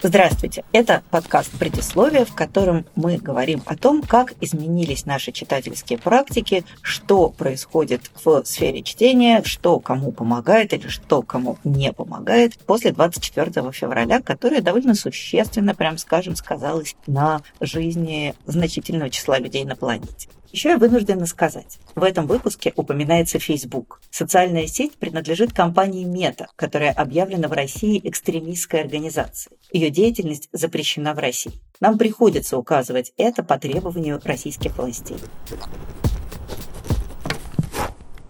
Здравствуйте! Это подкаст «Предисловие», в котором мы говорим о том, как изменились наши читательские практики, что происходит в сфере чтения, что кому помогает или что кому не помогает после 24 февраля, которое довольно существенно, прям скажем, сказалось на жизни значительного числа людей на планете. Еще я вынуждена сказать, в этом выпуске упоминается Facebook. Социальная сеть принадлежит компании Meta, которая объявлена в России экстремистской организацией. Ее деятельность запрещена в России. Нам приходится указывать это по требованию российских властей.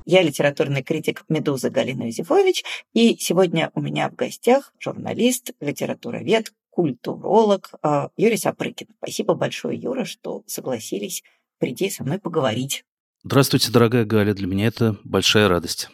Я литературный критик «Медузы» Галина Юзефович, и сегодня у меня в гостях журналист, литературовед, культуролог а, Юрий Сапрыкин. Спасибо большое, Юра, что согласились прийти со мной поговорить. Здравствуйте, дорогая Галя, для меня это большая радость.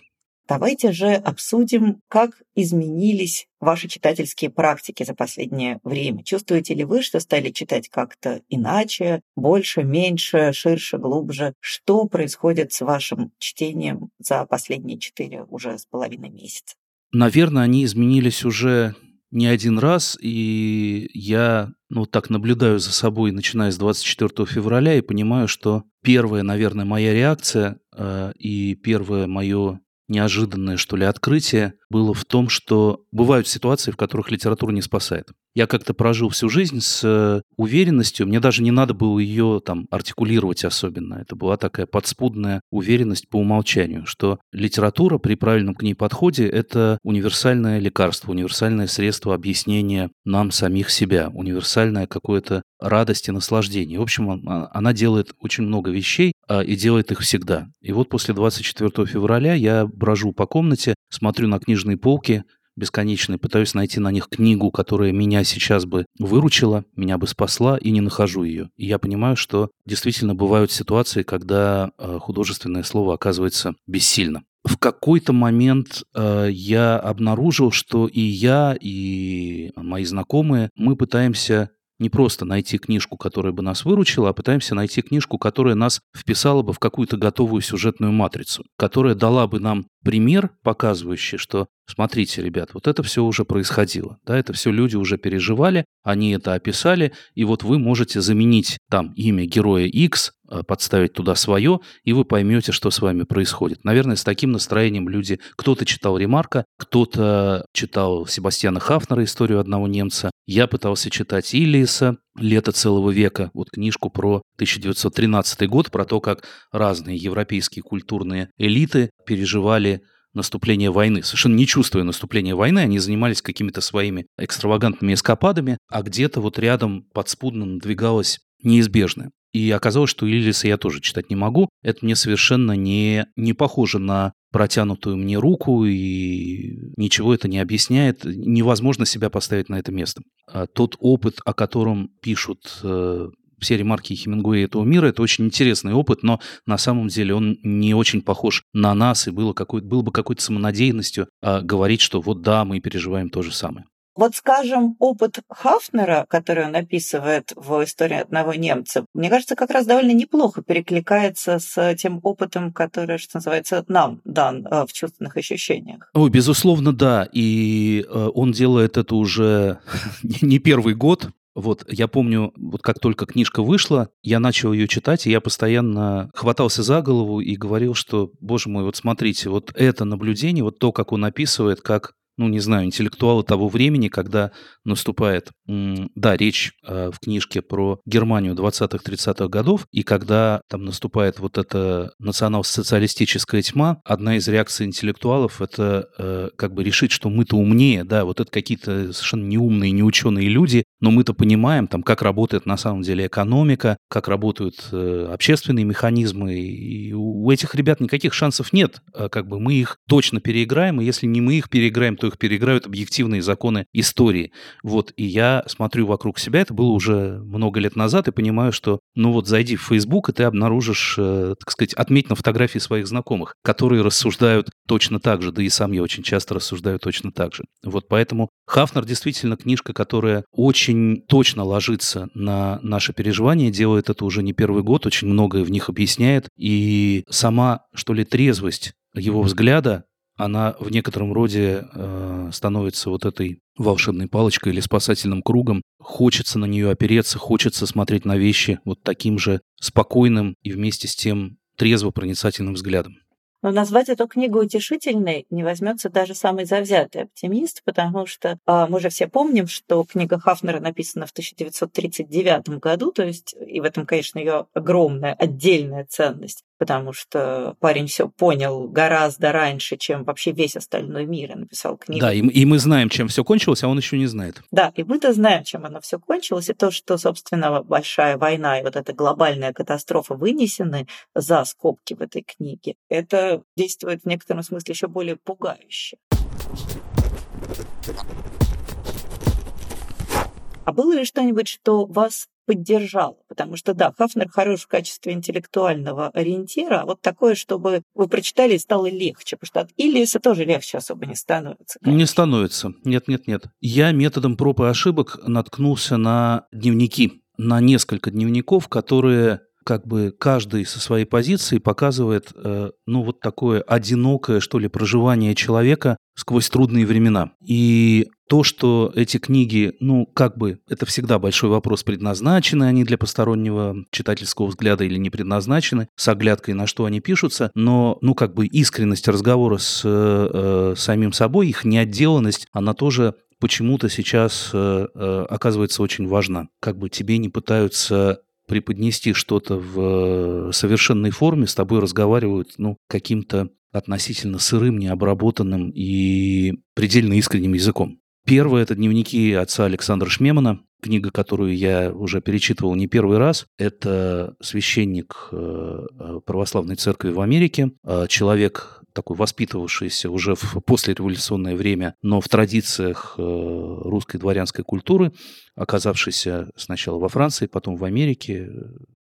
Давайте же обсудим, как изменились ваши читательские практики за последнее время. Чувствуете ли вы, что стали читать как-то иначе, больше, меньше, ширше, глубже? Что происходит с вашим чтением за последние четыре уже с половиной месяца? Наверное, они изменились уже не один раз, и я ну, так наблюдаю за собой, начиная с 24 февраля, и понимаю, что первая, наверное, моя реакция э, и первое мое неожиданное, что ли, открытие было в том, что бывают ситуации, в которых литература не спасает. Я как-то прожил всю жизнь с э, уверенностью, мне даже не надо было ее там артикулировать особенно. Это была такая подспудная уверенность по умолчанию, что литература при правильном к ней подходе – это универсальное лекарство, универсальное средство объяснения нам самих себя, универсальное какое-то радость и наслаждение. В общем, а, она делает очень много вещей а, и делает их всегда. И вот после 24 февраля я брожу по комнате, смотрю на книжные полки, бесконечные, пытаюсь найти на них книгу, которая меня сейчас бы выручила, меня бы спасла, и не нахожу ее. И я понимаю, что действительно бывают ситуации, когда э, художественное слово оказывается бессильно. В какой-то момент э, я обнаружил, что и я, и мои знакомые, мы пытаемся не просто найти книжку, которая бы нас выручила, а пытаемся найти книжку, которая нас вписала бы в какую-то готовую сюжетную матрицу, которая дала бы нам пример, показывающий, что смотрите, ребят, вот это все уже происходило, да, это все люди уже переживали, они это описали, и вот вы можете заменить там имя героя X, э, подставить туда свое, и вы поймете, что с вами происходит. Наверное, с таким настроением люди, кто-то читал Ремарка, кто-то читал Себастьяна Хафнера «Историю одного немца», я пытался читать Иллиса «Лето целого века», вот книжку про 1913 год, про то, как разные европейские культурные элиты переживали наступление войны. Совершенно не чувствуя наступления войны, они занимались какими-то своими экстравагантными эскападами, а где-то вот рядом подспудно надвигалось неизбежное. И оказалось, что Иллиса я тоже читать не могу. Это мне совершенно не, не похоже на протянутую мне руку, и ничего это не объясняет. Невозможно себя поставить на это место. А тот опыт, о котором пишут э, все ремарки Хемингуэя этого мира. Это очень интересный опыт, но на самом деле он не очень похож на нас, и было, какой, было бы какой-то самонадеянностью а, говорить, что вот да, мы переживаем то же самое. Вот, скажем, опыт Хафнера, который он описывает в «Истории одного немца», мне кажется, как раз довольно неплохо перекликается с тем опытом, который, что называется, нам дан э, в чувственных ощущениях. Ой, безусловно, да. И э, он делает это уже не первый год. Вот, я помню, вот как только книжка вышла, я начал ее читать, и я постоянно хватался за голову и говорил, что, боже мой, вот смотрите, вот это наблюдение, вот то, как он описывает, как ну, не знаю, интеллектуалы того времени, когда наступает, да, речь э, в книжке про Германию 20-30-х годов, и когда там наступает вот эта национал-социалистическая тьма, одна из реакций интеллектуалов — это э, как бы решить, что мы-то умнее, да, вот это какие-то совершенно неумные, неученые люди но мы-то понимаем, там, как работает на самом деле экономика, как работают э, общественные механизмы, и у этих ребят никаких шансов нет. А как бы мы их точно переиграем, и если не мы их переиграем, то их переиграют объективные законы истории. Вот, и я смотрю вокруг себя, это было уже много лет назад, и понимаю, что, ну вот, зайди в Facebook, и ты обнаружишь, э, так сказать, отметь на фотографии своих знакомых, которые рассуждают точно так же, да и сам я очень часто рассуждаю точно так же. Вот поэтому Хафнер действительно книжка, которая очень точно ложится на наши переживания, делает это уже не первый год, очень многое в них объясняет, и сама, что ли, трезвость его взгляда, она в некотором роде э, становится вот этой волшебной палочкой или спасательным кругом. Хочется на нее опереться, хочется смотреть на вещи вот таким же спокойным и вместе с тем трезво проницательным взглядом. Но назвать эту книгу утешительной не возьмется даже самый завзятый оптимист, потому что а, мы же все помним, что книга Хафнера написана в 1939 году, то есть и в этом, конечно, ее огромная отдельная ценность потому что парень все понял гораздо раньше, чем вообще весь остальной мир и написал книгу. Да, и, и мы знаем, чем все кончилось, а он еще не знает. Да, и мы-то знаем, чем оно все кончилось, и то, что, собственно, большая война и вот эта глобальная катастрофа вынесены за скобки в этой книге, это действует в некотором смысле еще более пугающе. А было ли что-нибудь, что вас поддержала. Потому что, да, Хафнер хорош в качестве интеллектуального ориентира, а вот такое, чтобы вы прочитали и стало легче, потому что от Иллиса тоже легче особо не становится. Конечно. Не становится. Нет, нет, нет. Я методом проб и ошибок наткнулся на дневники, на несколько дневников, которые как бы каждый со своей позиции показывает, э, ну, вот такое одинокое, что ли, проживание человека сквозь трудные времена. И то, что эти книги, ну, как бы, это всегда большой вопрос, предназначены они для постороннего читательского взгляда или не предназначены, с оглядкой на что они пишутся, но, ну, как бы искренность разговора с э, самим собой, их неотделанность, она тоже почему-то сейчас э, э, оказывается очень важна. Как бы тебе не пытаются преподнести что-то в совершенной форме, с тобой разговаривают, ну, каким-то относительно сырым, необработанным и предельно искренним языком. Первое – это дневники отца Александра Шмемана, книга, которую я уже перечитывал не первый раз. Это священник э, э, православной церкви в Америке, э, человек такой воспитывавшийся уже в послереволюционное время, но в традициях русской дворянской культуры, оказавшийся сначала во Франции, потом в Америке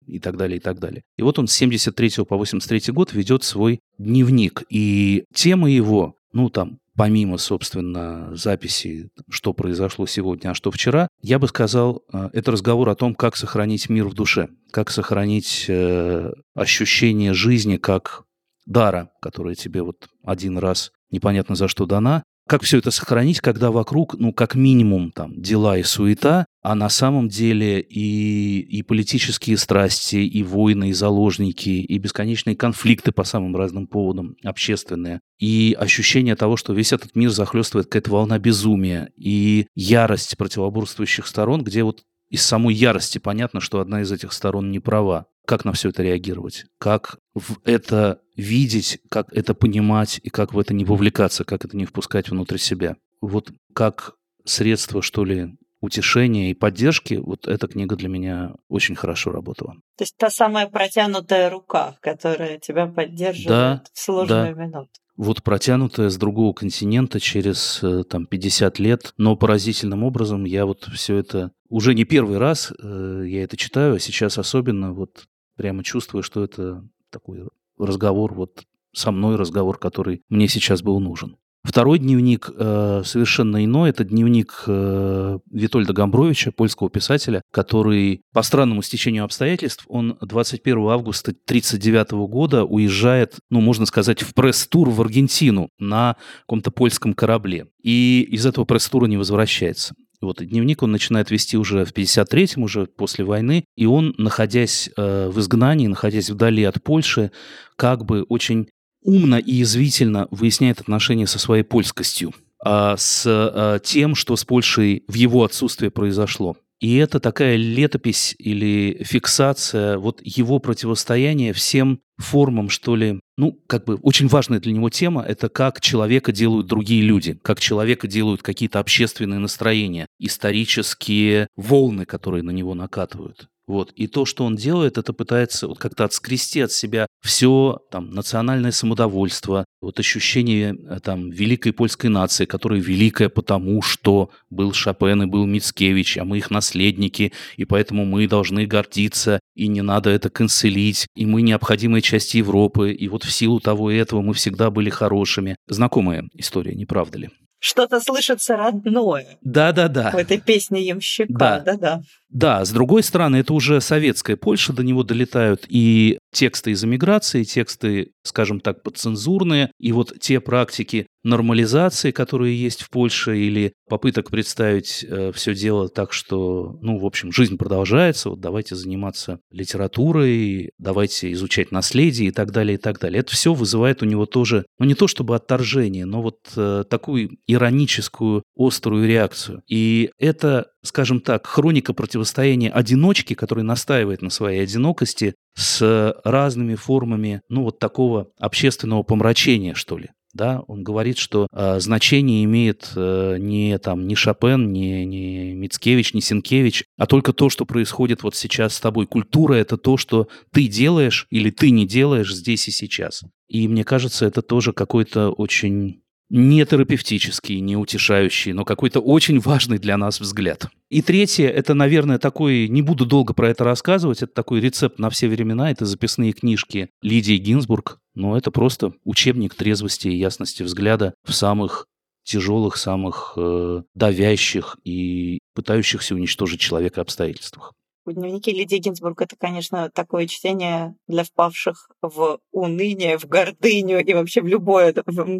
и так далее, и так далее. И вот он с 73 по 83 год ведет свой дневник. И тема его, ну, там, помимо, собственно, записи, что произошло сегодня, а что вчера, я бы сказал, э, это разговор о том, как сохранить мир в душе, как сохранить э, ощущение жизни как дара, которая тебе вот один раз непонятно за что дана, как все это сохранить, когда вокруг, ну, как минимум, там, дела и суета, а на самом деле и, и политические страсти, и войны, и заложники, и бесконечные конфликты по самым разным поводам, общественные, и ощущение того, что весь этот мир захлестывает какая-то волна безумия, и ярость противоборствующих сторон, где вот из самой ярости понятно, что одна из этих сторон не права. Как на все это реагировать? Как в это видеть, как это понимать и как в это не вовлекаться, как это не впускать внутрь себя? Вот как средство, что ли, утешения и поддержки, вот эта книга для меня очень хорошо работала. То есть та самая протянутая рука, которая тебя поддерживает да, в сложную да. минуту вот протянутая с другого континента через э, там 50 лет, но поразительным образом я вот все это уже не первый раз э, я это читаю, а сейчас особенно вот прямо чувствую, что это такой разговор вот со мной, разговор, который мне сейчас был нужен. Второй дневник э, совершенно иной. Это дневник э, Витольда Гамбровича, польского писателя, который по странному стечению обстоятельств, он 21 августа 1939 года уезжает, ну, можно сказать, в пресс-тур в Аргентину на каком-то польском корабле. И из этого пресс-тура не возвращается. Вот, дневник он начинает вести уже в 53-м, уже после войны, и он, находясь э, в изгнании, находясь вдали от Польши, как бы очень умно и язвительно выясняет отношения со своей польскостью, а с а, тем, что с Польшей в его отсутствие произошло. И это такая летопись или фиксация вот его противостояния всем формам, что ли, ну, как бы очень важная для него тема – это как человека делают другие люди, как человека делают какие-то общественные настроения, исторические волны, которые на него накатывают. Вот. И то, что он делает, это пытается вот как-то отскрести от себя все там, национальное самодовольство, вот ощущение э, там, великой польской нации, которая великая потому, что был Шопен и был Мицкевич, а мы их наследники, и поэтому мы должны гордиться, и не надо это канцелить, и мы необходимая часть Европы, и вот в силу того и этого мы всегда были хорошими. Знакомая история, не правда ли? Что-то слышится родное. Да-да-да. В этой песне ямщика. Да-да. Да, с другой стороны, это уже советская Польша, до него долетают и тексты из эмиграции, тексты, скажем так, подцензурные, и вот те практики нормализации, которые есть в Польше, или попыток представить э, все дело так, что, ну, в общем, жизнь продолжается, вот давайте заниматься литературой, давайте изучать наследие и так далее, и так далее. Это все вызывает у него тоже, ну, не то чтобы отторжение, но вот э, такую ироническую, острую реакцию. И это скажем так, хроника противостояния одиночки, который настаивает на своей одинокости, с разными формами, ну, вот такого общественного помрачения, что ли. Да, он говорит, что э, значение имеет э, не там не Шопен, не, не Мицкевич, не Сенкевич, а только то, что происходит вот сейчас с тобой. Культура это то, что ты делаешь или ты не делаешь здесь и сейчас. И мне кажется, это тоже какой-то очень не терапевтический, не утешающий, но какой-то очень важный для нас взгляд. И третье, это, наверное, такой, не буду долго про это рассказывать, это такой рецепт на все времена, это записные книжки Лидии Гинзбург, но это просто учебник трезвости и ясности взгляда в самых тяжелых, самых э, давящих и пытающихся уничтожить человека обстоятельствах. Дневники Лидии Гинзбург — это, конечно, такое чтение для впавших в уныние, в гордыню и вообще в любое,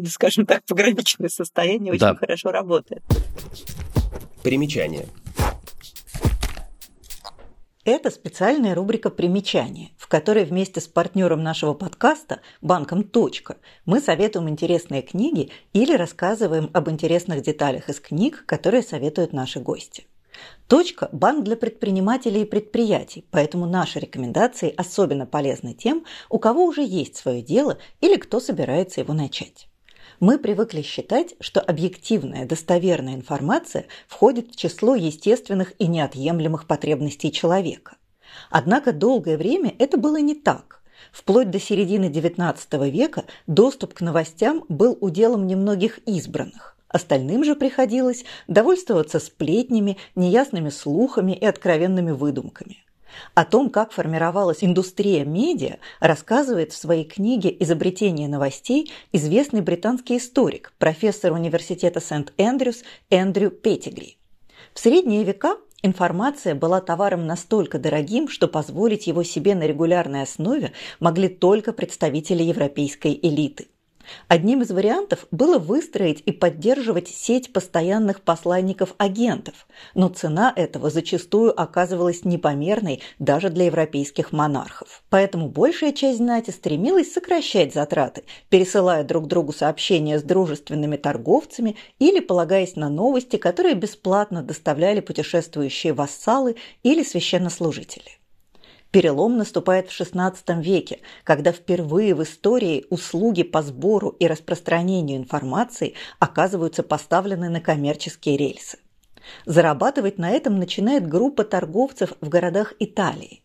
скажем так, пограничное состояние очень да. хорошо работает. Примечание. Это специальная рубрика «Примечания», в которой вместе с партнером нашего подкаста, банком «Точка», мы советуем интересные книги или рассказываем об интересных деталях из книг, которые советуют наши гости. Точка – банк для предпринимателей и предприятий, поэтому наши рекомендации особенно полезны тем, у кого уже есть свое дело или кто собирается его начать. Мы привыкли считать, что объективная, достоверная информация входит в число естественных и неотъемлемых потребностей человека. Однако долгое время это было не так. Вплоть до середины XIX века доступ к новостям был уделом немногих избранных. Остальным же приходилось довольствоваться сплетнями, неясными слухами и откровенными выдумками. О том, как формировалась индустрия медиа, рассказывает в своей книге «Изобретение новостей» известный британский историк, профессор университета Сент-Эндрюс Эндрю Петтигри. В средние века информация была товаром настолько дорогим, что позволить его себе на регулярной основе могли только представители европейской элиты. Одним из вариантов было выстроить и поддерживать сеть постоянных посланников-агентов, но цена этого зачастую оказывалась непомерной даже для европейских монархов. Поэтому большая часть знати стремилась сокращать затраты, пересылая друг другу сообщения с дружественными торговцами или полагаясь на новости, которые бесплатно доставляли путешествующие вассалы или священнослужители. Перелом наступает в XVI веке, когда впервые в истории услуги по сбору и распространению информации оказываются поставлены на коммерческие рельсы. Зарабатывать на этом начинает группа торговцев в городах Италии.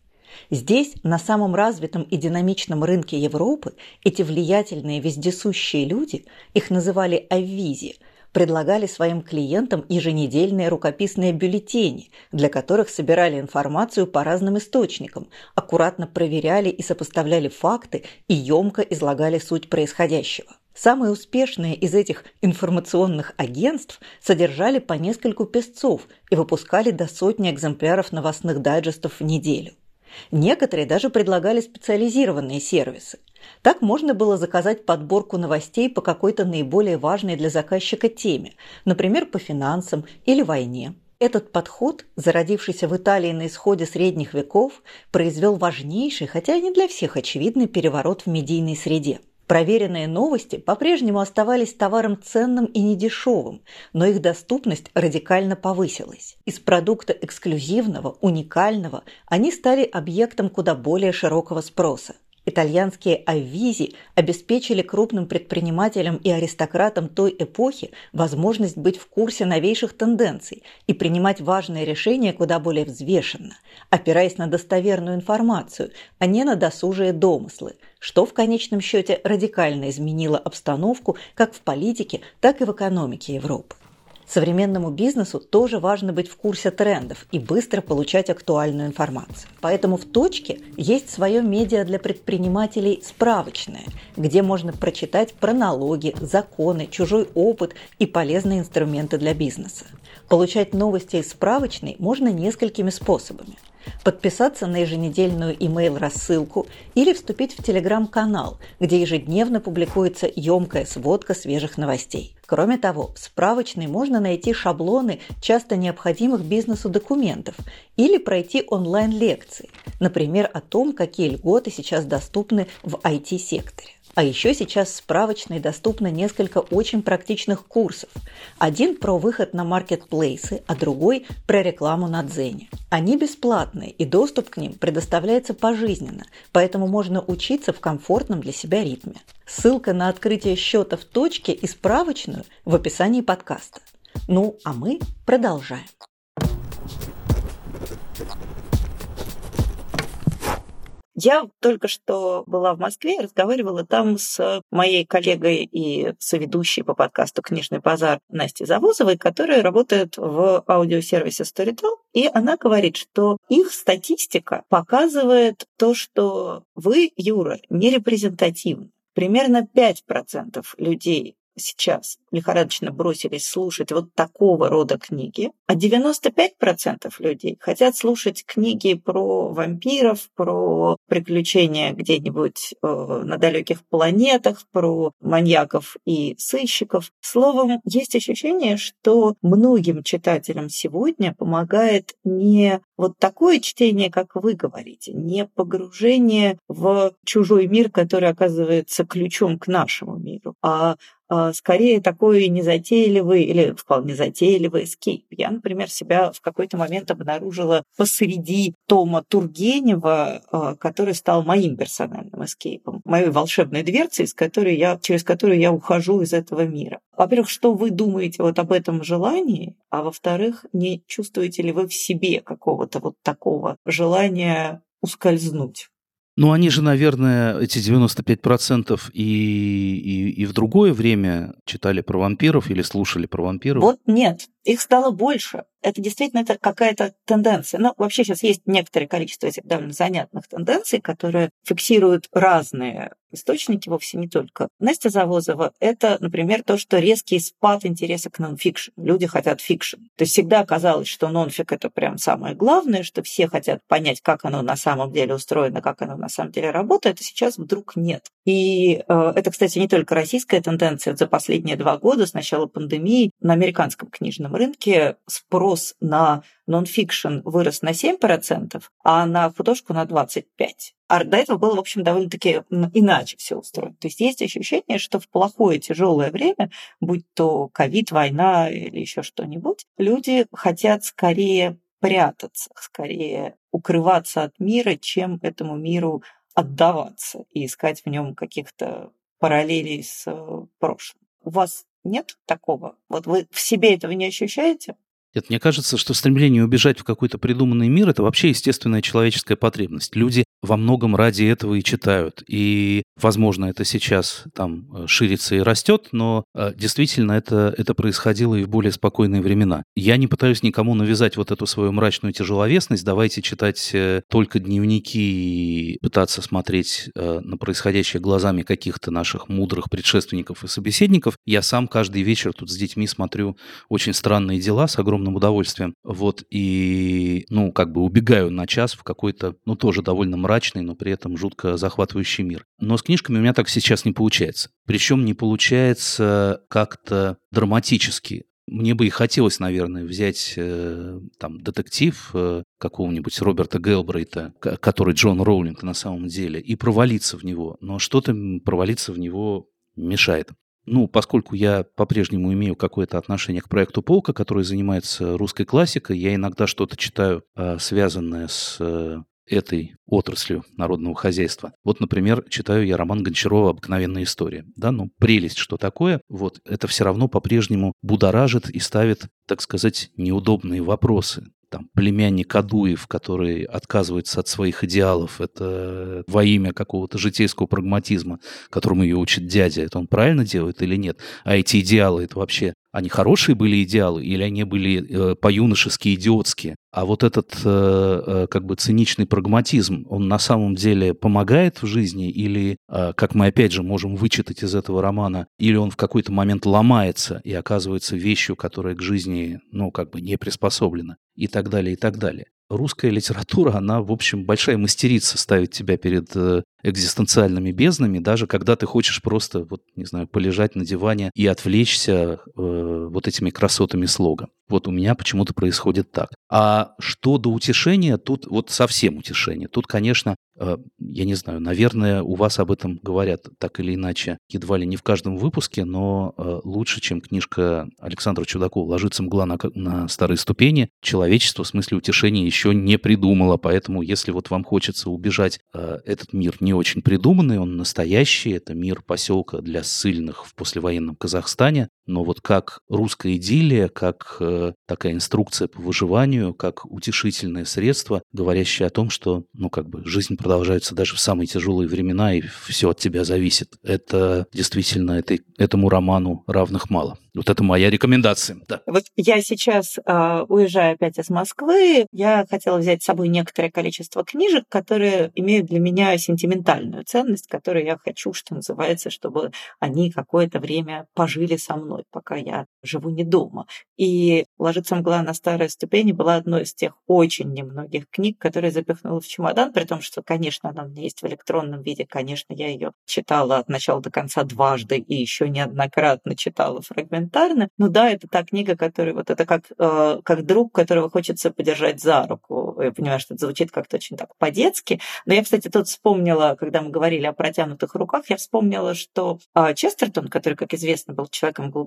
Здесь, на самом развитом и динамичном рынке Европы, эти влиятельные вездесущие люди, их называли аввизи, предлагали своим клиентам еженедельные рукописные бюллетени, для которых собирали информацию по разным источникам, аккуратно проверяли и сопоставляли факты и емко излагали суть происходящего. Самые успешные из этих информационных агентств содержали по нескольку песцов и выпускали до сотни экземпляров новостных дайджестов в неделю. Некоторые даже предлагали специализированные сервисы. Так можно было заказать подборку новостей по какой-то наиболее важной для заказчика теме, например, по финансам или войне. Этот подход, зародившийся в Италии на исходе средних веков, произвел важнейший, хотя и не для всех очевидный переворот в медийной среде. Проверенные новости по-прежнему оставались товаром ценным и недешевым, но их доступность радикально повысилась. Из продукта эксклюзивного, уникального они стали объектом куда более широкого спроса. Итальянские аввизи обеспечили крупным предпринимателям и аристократам той эпохи возможность быть в курсе новейших тенденций и принимать важные решения куда более взвешенно, опираясь на достоверную информацию, а не на досужие домыслы, что в конечном счете радикально изменило обстановку как в политике, так и в экономике Европы. Современному бизнесу тоже важно быть в курсе трендов и быстро получать актуальную информацию. Поэтому в «Точке» есть свое медиа для предпринимателей «Справочное», где можно прочитать про налоги, законы, чужой опыт и полезные инструменты для бизнеса. Получать новости из «Справочной» можно несколькими способами – подписаться на еженедельную email-рассылку или вступить в телеграм-канал, где ежедневно публикуется емкая сводка свежих новостей. Кроме того, в справочной можно найти шаблоны часто необходимых бизнесу документов или пройти онлайн-лекции, например, о том, какие льготы сейчас доступны в IT-секторе. А еще сейчас в справочной доступно несколько очень практичных курсов. Один про выход на маркетплейсы, а другой про рекламу на Дзене. Они бесплатные, и доступ к ним предоставляется пожизненно, поэтому можно учиться в комфортном для себя ритме. Ссылка на открытие счета в точке и справочную в описании подкаста. Ну, а мы продолжаем. Я только что была в Москве и разговаривала там с моей коллегой и соведущей по подкасту «Книжный базар» Настей Завозовой, которая работает в аудиосервисе Storytel. И она говорит, что их статистика показывает то, что вы, Юра, не репрезентативны. Примерно 5% людей сейчас лихорадочно бросились слушать вот такого рода книги, а 95% людей хотят слушать книги про вампиров, про приключения где-нибудь э, на далеких планетах, про маньяков и сыщиков. Словом, есть ощущение, что многим читателям сегодня помогает не вот такое чтение, как вы говорите, не погружение в чужой мир, который оказывается ключом к нашему миру, а скорее такой незатейливый или вполне затейливый эскейп. Я, например, себя в какой-то момент обнаружила посреди тома Тургенева, а, который стал моим персональным эскейпом, моей волшебной дверцей, из которой я, через которую я ухожу из этого мира. Во-первых, что вы думаете вот об этом желании, а во-вторых, не чувствуете ли вы в себе какого-то вот такого желания ускользнуть? Ну, они же, наверное, эти 95% и, и, и в другое время читали про вампиров или слушали про вампиров. Вот нет, их стало больше. Это действительно это какая-то тенденция. Но вообще сейчас есть некоторое количество этих довольно занятных тенденций, которые фиксируют разные источники, вовсе не только. Настя Завозова – это, например, то, что резкий спад интереса к нонфикшн. Люди хотят фикшн. То есть всегда казалось, что нонфик – это прям самое главное, что все хотят понять, как оно на самом деле устроено, как оно на самом деле работает, а сейчас вдруг нет. И э, это, кстати, не только российская тенденция. За последние два года, с начала пандемии, на американском книжном рынке спрос на нонфикшн вырос на 7%, а на художку на 25%. А до этого было, в общем, довольно-таки иначе все устроено. То есть есть ощущение, что в плохое, тяжелое время, будь то ковид, война или еще что-нибудь, люди хотят скорее прятаться, скорее укрываться от мира, чем этому миру отдаваться и искать в нем каких-то параллелей с э, прошлым. У вас нет такого? Вот вы в себе этого не ощущаете? Нет, мне кажется, что стремление убежать в какой-то придуманный мир – это вообще естественная человеческая потребность. Люди во многом ради этого и читают. И, возможно, это сейчас там э, ширится и растет, но э, действительно это, это происходило и в более спокойные времена. Я не пытаюсь никому навязать вот эту свою мрачную тяжеловесность. Давайте читать э, только дневники и пытаться смотреть на происходящее глазами каких-то наших мудрых предшественников и собеседников. Я сам каждый вечер тут с детьми смотрю очень странные дела с огромным удовольствием. Вот, и, ну, как бы убегаю на час в какой-то, ну, тоже довольно мрачный, но при этом жутко захватывающий мир. Но с книжками у меня так сейчас не получается. Причем не получается как-то драматически. Мне бы и хотелось, наверное, взять э, там детектив э, какого-нибудь Роберта Гелбрейта, который Джон Роулинг на самом деле, и провалиться в него. Но что-то провалиться в него мешает. Ну, поскольку я по-прежнему имею какое-то отношение к проекту Полка, который занимается русской классикой, я иногда что-то читаю, э, связанное с этой отраслью народного хозяйства. Вот, например, читаю я роман Гончарова «Обыкновенная история». Да, ну, прелесть, что такое. Вот, это все равно по-прежнему будоражит и ставит, так сказать, неудобные вопросы там, племянник Адуев, который отказывается от своих идеалов, это во имя какого-то житейского прагматизма, которому ее учит дядя, это он правильно делает или нет? А эти идеалы, это вообще, они хорошие были идеалы или они были э, по-юношески идиотские? А вот этот э, э, как бы циничный прагматизм, он на самом деле помогает в жизни или, э, как мы опять же можем вычитать из этого романа, или он в какой-то момент ломается и оказывается вещью, которая к жизни, ну, как бы не приспособлена и так далее, и так далее русская литература, она, в общем, большая мастерица ставить тебя перед э, экзистенциальными безднами, даже когда ты хочешь просто, вот, не знаю, полежать на диване и отвлечься э, вот этими красотами слога. Вот у меня почему-то происходит так. А что до утешения, тут вот совсем утешение. Тут, конечно, э, я не знаю, наверное, у вас об этом говорят так или иначе, едва ли не в каждом выпуске, но э, лучше, чем книжка Александра Чудакова «Ложится мгла на, на старые ступени», человечество в смысле утешения еще не придумало, поэтому если вот вам хочется убежать, э, этот мир не очень придуманный, он настоящий, это мир поселка для ссыльных в послевоенном Казахстане, но вот как русская идиллия, как э, такая инструкция по выживанию, как утешительное средство, говорящее о том, что, ну, как бы, жизнь продолжается даже в самые тяжелые времена, и все от тебя зависит. Это действительно этой, этому роману равных мало. Вот это моя рекомендация. Да. Вот я сейчас э, уезжаю опять из Москвы. Я хотела взять с собой некоторое количество книжек, которые имеют для меня сентиментальную ценность, которые я хочу, что называется, чтобы они какое-то время пожили со мной, пока я живу не дома. И «Ложится мгла на старой ступени» была одной из тех очень немногих книг, которые запихнула в чемодан, при том, что, конечно, она у меня есть в электронном виде, конечно, я ее читала от начала до конца дважды и еще неоднократно читала фрагментарно. Ну да, это та книга, которая вот это как, э, как друг, которого хочется подержать за руку. Я понимаю, что это звучит как-то очень так по-детски, но я, кстати, тут вспомнила, когда мы говорили о протянутых руках, я вспомнила, что э, Честертон, который, как известно, был человеком глубоко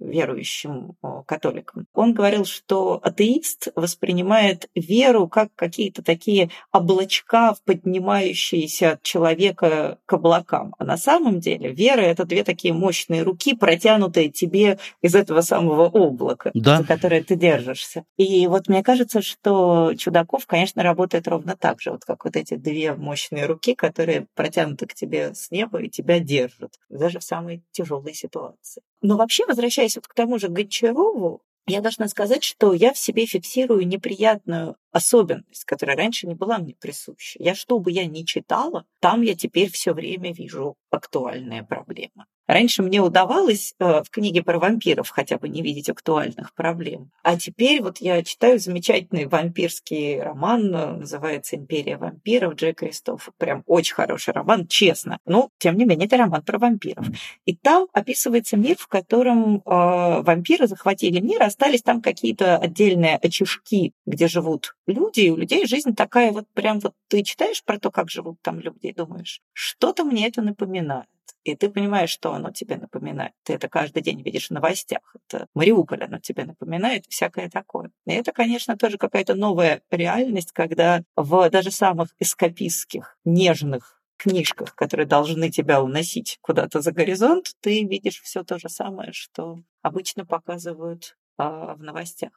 верующим католикам. Он говорил, что атеист воспринимает веру как какие-то такие облачка, поднимающиеся от человека к облакам. А на самом деле вера — это две такие мощные руки, протянутые тебе из этого самого облака, да. за которое ты держишься. И вот мне кажется, что Чудаков, конечно, работает ровно так же, вот как вот эти две мощные руки, которые протянуты к тебе с неба и тебя держат, даже в самой тяжелой ситуации. Но вообще, возвращаясь вот к тому же Гончарову, я должна сказать, что я в себе фиксирую неприятную особенность, которая раньше не была мне присуща. Я что бы я ни читала, там я теперь все время вижу актуальные проблемы. Раньше мне удавалось э, в книге про вампиров хотя бы не видеть актуальных проблем. А теперь вот я читаю замечательный вампирский роман, э, называется «Империя вампиров» Джей Кристоф. Прям очень хороший роман, честно. Но, тем не менее, это роман про вампиров. И там описывается мир, в котором э, вампиры захватили мир, остались там какие-то отдельные очишки, где живут люди, и у людей жизнь такая вот прям вот ты читаешь про то, как живут там люди, и думаешь, что-то мне это напоминает. И ты понимаешь, что оно тебе напоминает. Ты это каждый день видишь в новостях. Это Мариуполь оно тебе напоминает, всякое такое. И это, конечно, тоже какая-то новая реальность, когда в даже самых эскапистских, нежных книжках, которые должны тебя уносить куда-то за горизонт, ты видишь все то же самое, что обычно показывают а, в новостях.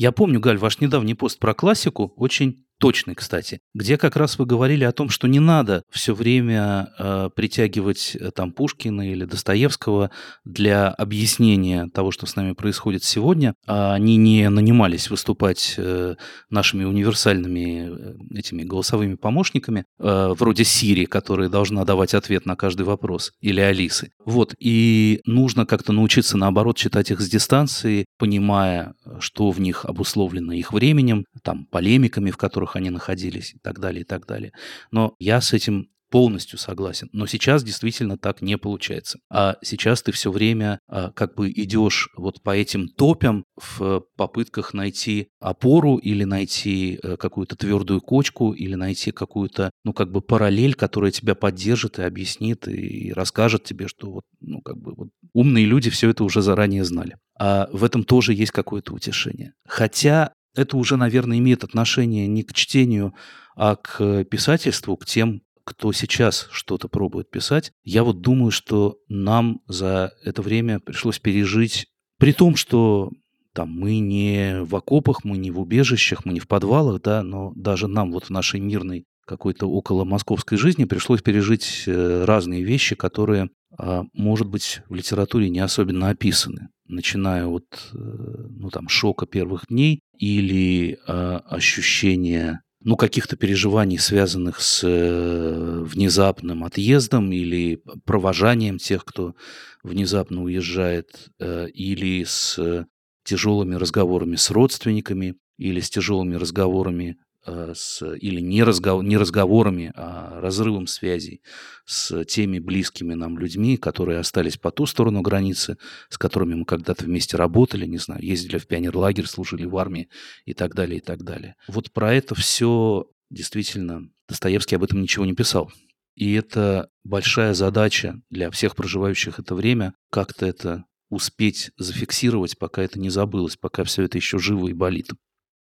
Я помню, Галь, ваш недавний пост про классику очень точный, кстати, где как раз вы говорили о том, что не надо все время э, притягивать э, там Пушкина или Достоевского для объяснения того, что с нами происходит сегодня. А они не нанимались выступать э, нашими универсальными э, этими голосовыми помощниками, э, вроде Сири, которая должна давать ответ на каждый вопрос, или Алисы. Вот, и нужно как-то научиться, наоборот, читать их с дистанции, понимая, что в них обусловлено их временем, там, полемиками, в которых которых они находились и так далее, и так далее. Но я с этим полностью согласен. Но сейчас действительно так не получается. А сейчас ты все время а, как бы идешь вот по этим топям в попытках найти опору или найти а, какую-то твердую кочку или найти какую-то, ну, как бы параллель, которая тебя поддержит и объяснит и расскажет тебе, что вот, ну, как бы вот умные люди все это уже заранее знали. А в этом тоже есть какое-то утешение. Хотя это уже, наверное, имеет отношение не к чтению А к писательству, к тем, кто сейчас что-то пробует писать, я вот думаю, что нам за это время пришлось пережить, при том, что там мы не в окопах, мы не в убежищах, мы не в подвалах, да, но даже нам вот в нашей мирной какой-то около московской жизни пришлось пережить э, разные вещи, которые, может быть, в литературе не особенно описаны, начиная от э, ну, там, шока первых дней или а, ощущения ну, каких-то переживаний, связанных с э, внезапным отъездом или провожанием тех, кто внезапно уезжает, или с тяжелыми разговорами с родственниками, или с тяжелыми разговорами Э, с, или не, разговор, не разговорами, а разрывом связей с теми близкими нам людьми, которые остались по ту сторону границы, с которыми мы когда-то вместе работали, не знаю, ездили в пионерлагерь, служили в армии и так далее, и так далее. Вот про это все действительно Достоевский об этом ничего не писал. И это большая задача для всех проживающих это время, как-то это успеть зафиксировать, пока это не забылось, пока все это еще живо и болит.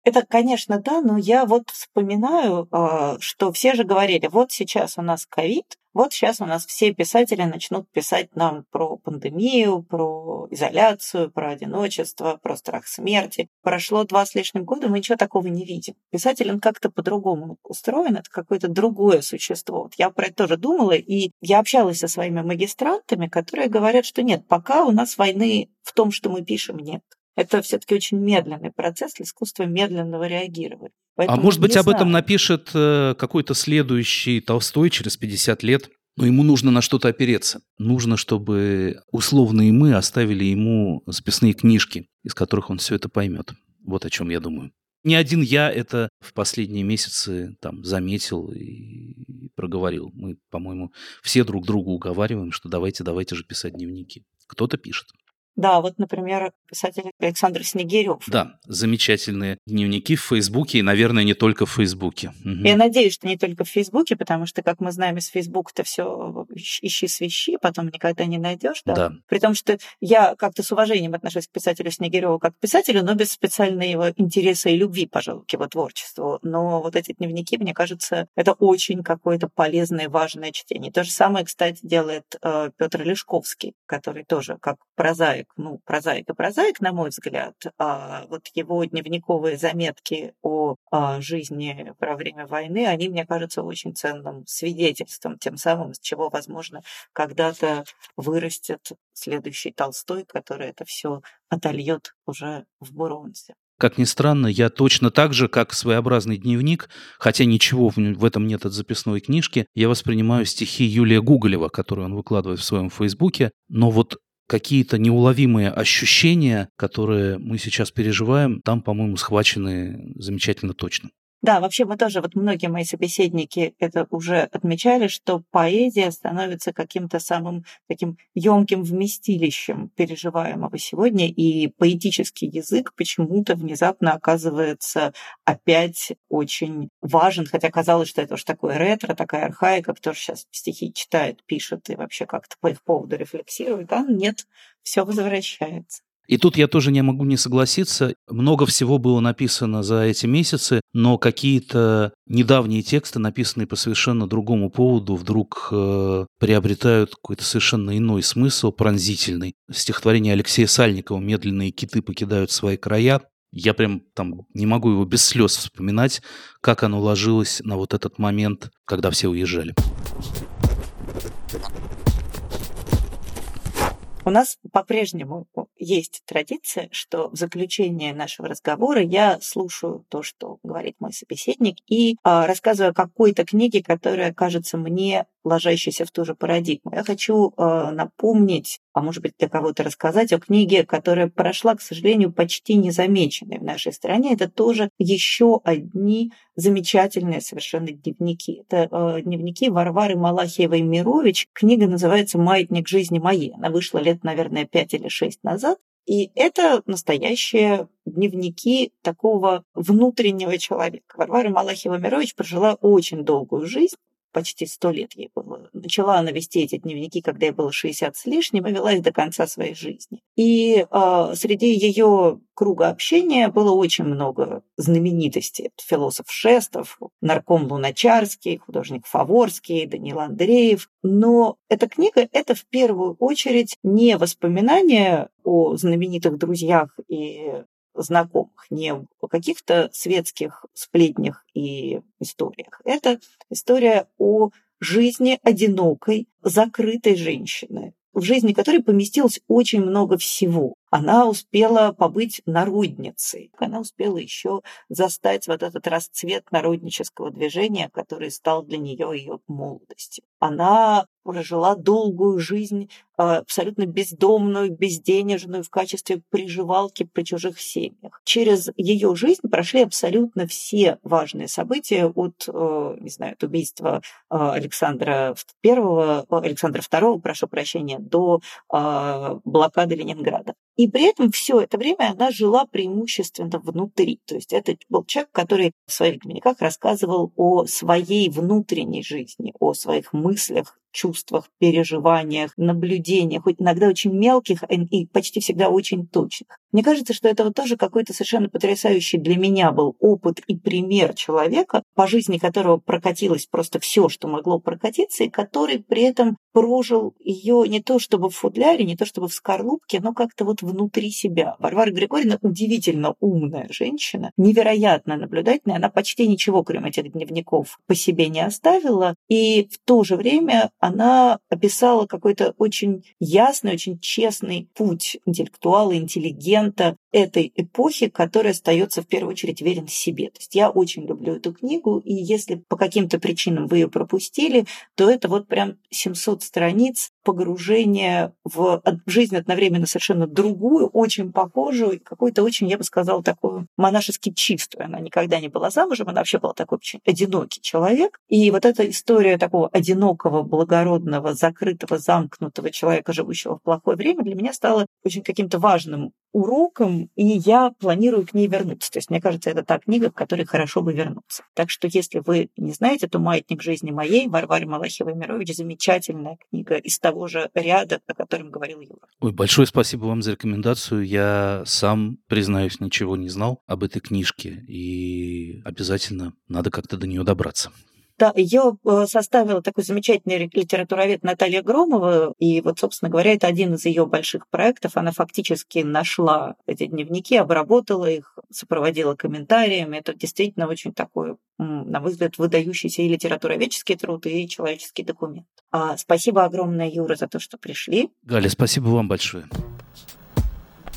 Это, конечно, да, но я вот вспоминаю, а, что все же говорили, вот сейчас у нас ковид, вот сейчас у нас все писатели начнут писать нам про пандемию, про изоляцию, про одиночество, про страх смерти. Прошло два с лишним года, мы ничего такого не видим. Писатель, он как-то по-другому устроен, это какое-то другое существо. Вот я про это тоже думала, и я общалась со своими магистрантами, которые говорят, что нет, пока у нас войны в том, что мы пишем, нет это все-таки очень медленный процесс, искусство медленного реагирования. А Поэтому а может быть, об этом напишет э, какой-то следующий Толстой через 50 лет? Но ему нужно на что-то опереться. Нужно, чтобы условные мы оставили ему списные книжки, из которых он все это поймет. Вот о чем я думаю. Не один я это в последние месяцы там заметил и проговорил. Мы, по-моему, все друг другу уговариваем, что давайте, давайте же писать дневники. Кто-то пишет. Да, вот, например, писатель Александр Снегирев. Да, замечательные дневники в Фейсбуке и, наверное, не только в Фейсбуке. Угу. Я надеюсь, что не только в Фейсбуке, потому что, как мы знаем, из Фейсбука-то все ищи свищи, потом никогда не найдешь. Да? да. При том, что я как-то с уважением отношусь к писателю Снегиреву как к писателю, но без специальной его интереса и любви, пожалуй, к его творчеству. Но вот эти дневники, мне кажется, это очень какое-то полезное, важное чтение. То же самое, кстати, делает э, Петр Лешковский, который тоже как прозаик прозаик, ну, прозаик и прозаик, на мой взгляд, а вот его дневниковые заметки о, о жизни во время войны, они, мне кажутся, очень ценным свидетельством, тем самым, с чего, возможно, когда-то вырастет следующий Толстой, который это все отольет уже в бронзе. Как ни странно, я точно так же, как своеобразный дневник, хотя ничего в этом нет от записной книжки, я воспринимаю стихи Юлия Гуголева, которые он выкладывает в своем фейсбуке, но вот какие-то неуловимые ощущения, которые мы сейчас переживаем, там, по-моему, схвачены замечательно точно. Да, вообще мы тоже, вот многие мои собеседники это уже отмечали, что поэзия становится каким-то самым таким емким вместилищем переживаемого сегодня, и поэтический язык почему-то внезапно оказывается опять очень важен, хотя казалось, что это уж такое ретро, такая архаика, кто же сейчас стихи читает, пишет и вообще как-то по их поводу рефлексирует, а нет, все возвращается. И тут я тоже не могу не согласиться. Много всего было написано за эти месяцы, но какие-то недавние тексты, написанные по совершенно другому поводу, вдруг э, приобретают какой-то совершенно иной смысл, пронзительный. Стихотворение Алексея Сальникова «Медленные киты покидают свои края». Я прям там не могу его без слез вспоминать, как оно ложилось на вот этот момент, когда все уезжали. У нас по-прежнему есть традиция, что в заключение нашего разговора я слушаю то, что говорит мой собеседник, и а, рассказываю о какой-то книге, которая кажется мне ложащейся в ту же парадигму. Я хочу э, напомнить, а может быть для кого-то рассказать о книге, которая прошла, к сожалению, почти незамеченной в нашей стране. Это тоже еще одни замечательные совершенно дневники. Это э, дневники Варвары Малахиевой-Мирович. Книга называется «Маятник жизни моей». Она вышла лет, наверное, пять или шесть назад. И это настоящие дневники такого внутреннего человека. Варвара Малахиева-Мирович прожила очень долгую жизнь, почти сто лет ей было. Начала она вести эти дневники, когда ей было 60 с лишним, и вела их до конца своей жизни. И э, среди ее круга общения было очень много знаменитостей. Философ Шестов, нарком Луначарский, художник Фаворский, Данил Андреев. Но эта книга – это в первую очередь не воспоминания о знаменитых друзьях и знакомых, не о каких-то светских сплетнях и историях. Это история о жизни одинокой, закрытой женщины, в жизни которой поместилось очень много всего. Она успела побыть народницей, она успела еще застать вот этот расцвет народнического движения, который стал для нее ее молодостью. Она прожила долгую жизнь, а, абсолютно бездомную, безденежную в качестве приживалки при чужих семьях. Через ее жизнь прошли абсолютно все важные события от, э, не знаю, от убийства а, Александра I, Александра II, прошу прощения, до блокады Ленинграда. И при этом все это время она жила преимущественно внутри. То есть это был человек, который в своих дневниках рассказывал о своей внутренней жизни, о своих мыслях, чувствах, переживаниях, наблюдениях, хоть иногда очень мелких и почти всегда очень точных. Мне кажется, что это вот тоже какой-то совершенно потрясающий для меня был опыт и пример человека, по жизни которого прокатилось просто все, что могло прокатиться, и который при этом прожил ее не то чтобы в футляре, не то чтобы в скорлупке, но как-то вот внутри себя. Варвара Григорьевна удивительно умная женщина, невероятно наблюдательная, она почти ничего, кроме этих дневников, по себе не оставила, и в то же время она описала какой-то очень ясный, очень честный путь интеллектуала, интеллигента этой эпохи, который остается в первую очередь верен себе. То есть я очень люблю эту книгу, и если по каким-то причинам вы ее пропустили, то это вот прям 700 страниц погружения в жизнь одновременно совершенно другую, очень похожую, какую-то очень, я бы сказала, такую монашески чистую. Она никогда не была замужем, она вообще была такой очень одинокий человек. И вот эта история такого одинокого, благородного, закрытого, замкнутого человека, живущего в плохое время, для меня стала очень каким-то важным уроком, и я планирую к ней вернуться. То есть, мне кажется, это та книга, к которой хорошо бы вернуться. Так что, если вы не знаете, то «Маятник жизни моей» Варвары Малаховой-Мирович замечательная книга из того же ряда, о котором говорил Юра. Ой, большое спасибо вам за рекомендацию. Я сам, признаюсь, ничего не знал об этой книжке, и обязательно надо как-то до нее добраться. Да, ее э, составила такой замечательный литературовед Наталья Громова, и вот, собственно говоря, это один из ее больших проектов. Она фактически нашла эти дневники, обработала их, сопроводила комментариями. Это действительно очень такой, на мой взгляд, выдающийся и литературоведческий труд, и человеческий документ. А, спасибо огромное, Юра, за то, что пришли. Галя, спасибо вам большое.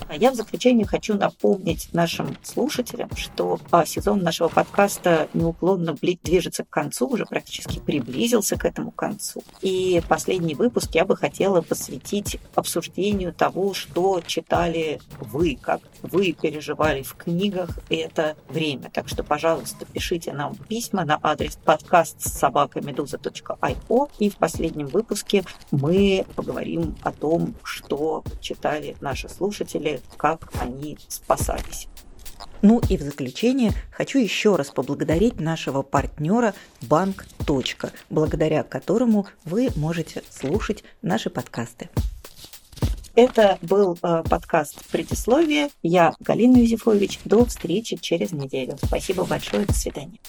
А я в заключение хочу напомнить нашим слушателям, что а, сезон нашего подкаста неуклонно движется к концу, уже практически приблизился к этому концу. И последний выпуск я бы хотела посвятить обсуждению того, что читали вы, как вы переживали в книгах это время. Так что, пожалуйста, пишите нам письма на адрес подкаст собакамедуза.io. И в последнем выпуске мы поговорим о том, что читали наши слушатели как они спасались. Ну и в заключение хочу еще раз поблагодарить нашего партнера Банк. благодаря которому вы можете слушать наши подкасты. Это был э, подкаст «Предисловие». Я Галина Юзефович. До встречи через неделю. Спасибо большое. До свидания.